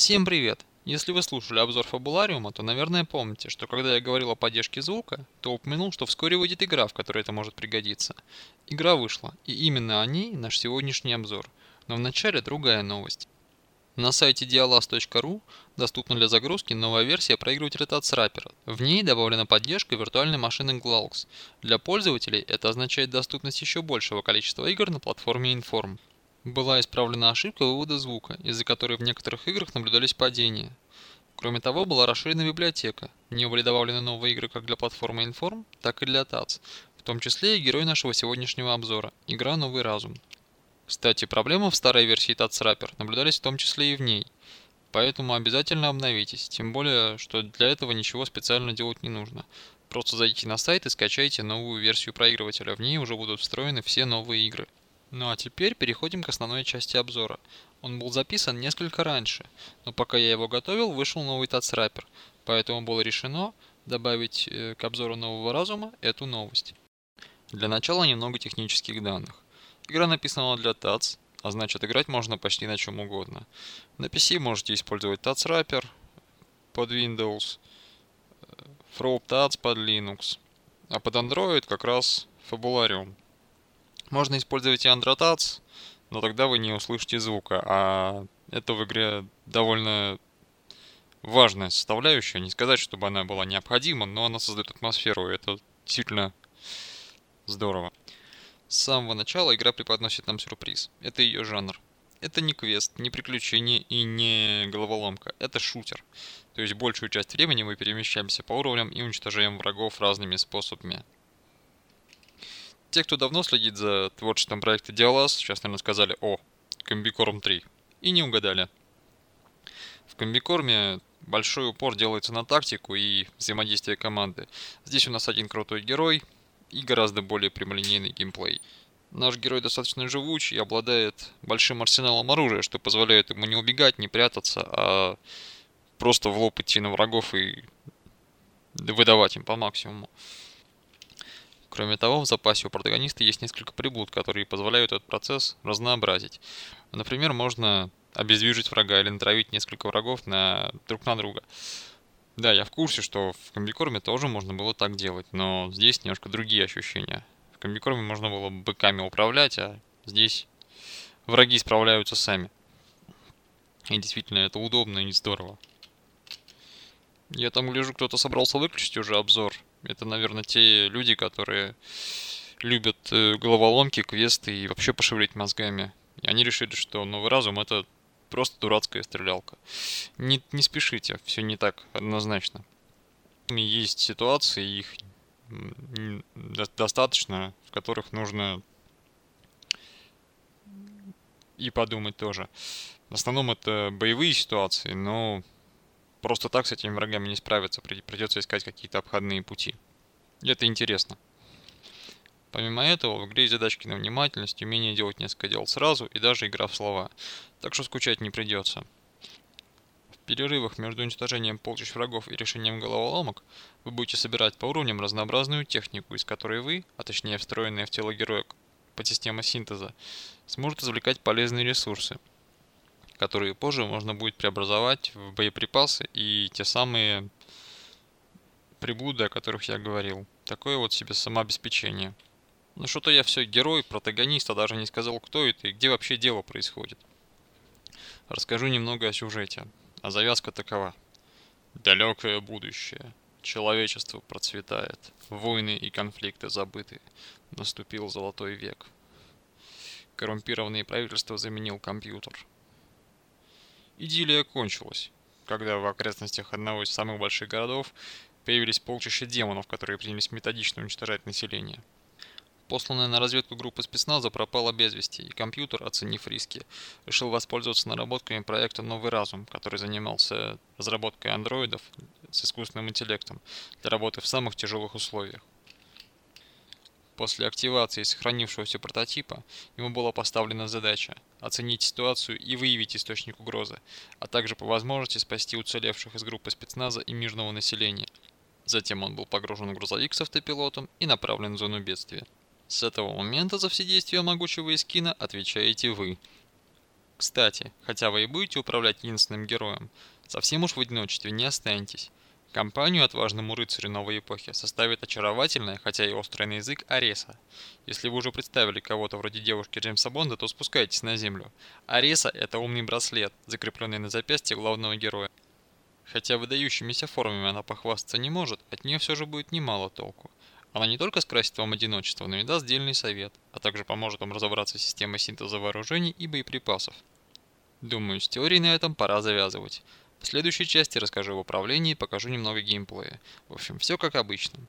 Всем привет! Если вы слушали обзор Фабулариума, то, наверное, помните, что когда я говорил о поддержке звука, то упомянул, что вскоре выйдет игра, в которой это может пригодиться. Игра вышла, и именно о ней наш сегодняшний обзор. Но вначале другая новость. На сайте dialas.ru доступна для загрузки новая версия проигрывателя TouchRapper. В ней добавлена поддержка виртуальной машины Glaux. Для пользователей это означает доступность еще большего количества игр на платформе Inform. Была исправлена ошибка вывода звука, из-за которой в некоторых играх наблюдались падения. Кроме того, была расширена библиотека. В нее были добавлены новые игры как для платформы Inform, так и для TATS, в том числе и герой нашего сегодняшнего обзора – игра «Новый разум». Кстати, проблемы в старой версии TATS Rapper наблюдались в том числе и в ней, поэтому обязательно обновитесь, тем более, что для этого ничего специально делать не нужно. Просто зайдите на сайт и скачайте новую версию проигрывателя, в ней уже будут встроены все новые игры. Ну а теперь переходим к основной части обзора. Он был записан несколько раньше, но пока я его готовил, вышел новый TATS поэтому было решено добавить э, к обзору нового разума эту новость. Для начала немного технических данных. Игра написана для TATS, а значит играть можно почти на чем угодно. На PC можете использовать TATS под Windows, э, TATS под Linux, а под Android как раз Fabularium. Можно использовать и Androtats, но тогда вы не услышите звука, а это в игре довольно важная составляющая. Не сказать, чтобы она была необходима, но она создает атмосферу, и это действительно здорово. С самого начала игра преподносит нам сюрприз. Это ее жанр. Это не квест, не приключение и не головоломка. Это шутер. То есть большую часть времени мы перемещаемся по уровням и уничтожаем врагов разными способами. Те, кто давно следит за творчеством проекта Диалас, сейчас, наверное, сказали «О, Комбикорм 3». И не угадали. В Комбикорме большой упор делается на тактику и взаимодействие команды. Здесь у нас один крутой герой и гораздо более прямолинейный геймплей. Наш герой достаточно живучий и обладает большим арсеналом оружия, что позволяет ему не убегать, не прятаться, а просто в лоб идти на врагов и выдавать им по максимуму. Кроме того, в запасе у протагониста есть несколько приблуд, которые позволяют этот процесс разнообразить. Например, можно обездвижить врага или натравить несколько врагов на, друг на друга. Да, я в курсе, что в комбикорме тоже можно было так делать, но здесь немножко другие ощущения. В комбикорме можно было быками управлять, а здесь враги справляются сами. И действительно, это удобно и здорово. Я там гляжу, кто-то собрался выключить уже обзор. Это, наверное, те люди, которые любят э, головоломки, квесты и вообще пошевелить мозгами. И они решили, что новый разум это просто дурацкая стрелялка. Не, не спешите, все не так однозначно. Есть ситуации, их достаточно, в которых нужно и подумать тоже. В основном это боевые ситуации, но просто так с этими врагами не справиться, придется искать какие-то обходные пути. Это интересно. Помимо этого, в игре есть задачки на внимательность, умение делать несколько дел сразу и даже игра в слова, так что скучать не придется. В перерывах между уничтожением полчищ врагов и решением головоломок вы будете собирать по уровням разнообразную технику, из которой вы, а точнее встроенная в тело героя подсистема синтеза, сможете извлекать полезные ресурсы – которые позже можно будет преобразовать в боеприпасы и те самые приблуды, о которых я говорил. Такое вот себе самообеспечение. Ну что-то я все герой, протагонист, а даже не сказал, кто это и где вообще дело происходит. Расскажу немного о сюжете. А завязка такова. Далекое будущее. Человечество процветает. Войны и конфликты забыты. Наступил золотой век. Коррумпированное правительство заменил компьютер. Идиллия кончилась, когда в окрестностях одного из самых больших городов появились полчища демонов, которые принялись методично уничтожать население. Посланная на разведку группа спецназа пропала без вести, и компьютер, оценив риски, решил воспользоваться наработками проекта «Новый разум», который занимался разработкой андроидов с искусственным интеллектом для работы в самых тяжелых условиях. После активации сохранившегося прототипа ему была поставлена задача оценить ситуацию и выявить источник угрозы, а также по возможности спасти уцелевших из группы спецназа и мирного населения. Затем он был погружен в грузовик с автопилотом и направлен в зону бедствия. С этого момента за все действия могучего Искина отвечаете вы. Кстати, хотя вы и будете управлять единственным героем, совсем уж в одиночестве не останетесь. Компанию отважному рыцарю новой эпохи составит очаровательная, хотя и острый на язык, Ареса. Если вы уже представили кого-то вроде девушки Джеймса Бонда, то спускайтесь на землю. Ареса – это умный браслет, закрепленный на запястье главного героя. Хотя выдающимися формами она похвастаться не может, от нее все же будет немало толку. Она не только скрасит вам одиночество, но и даст дельный совет, а также поможет вам разобраться с системой синтеза вооружений и боеприпасов. Думаю, с теорией на этом пора завязывать. В следующей части расскажу об управлении и покажу немного геймплея. В общем, все как обычно.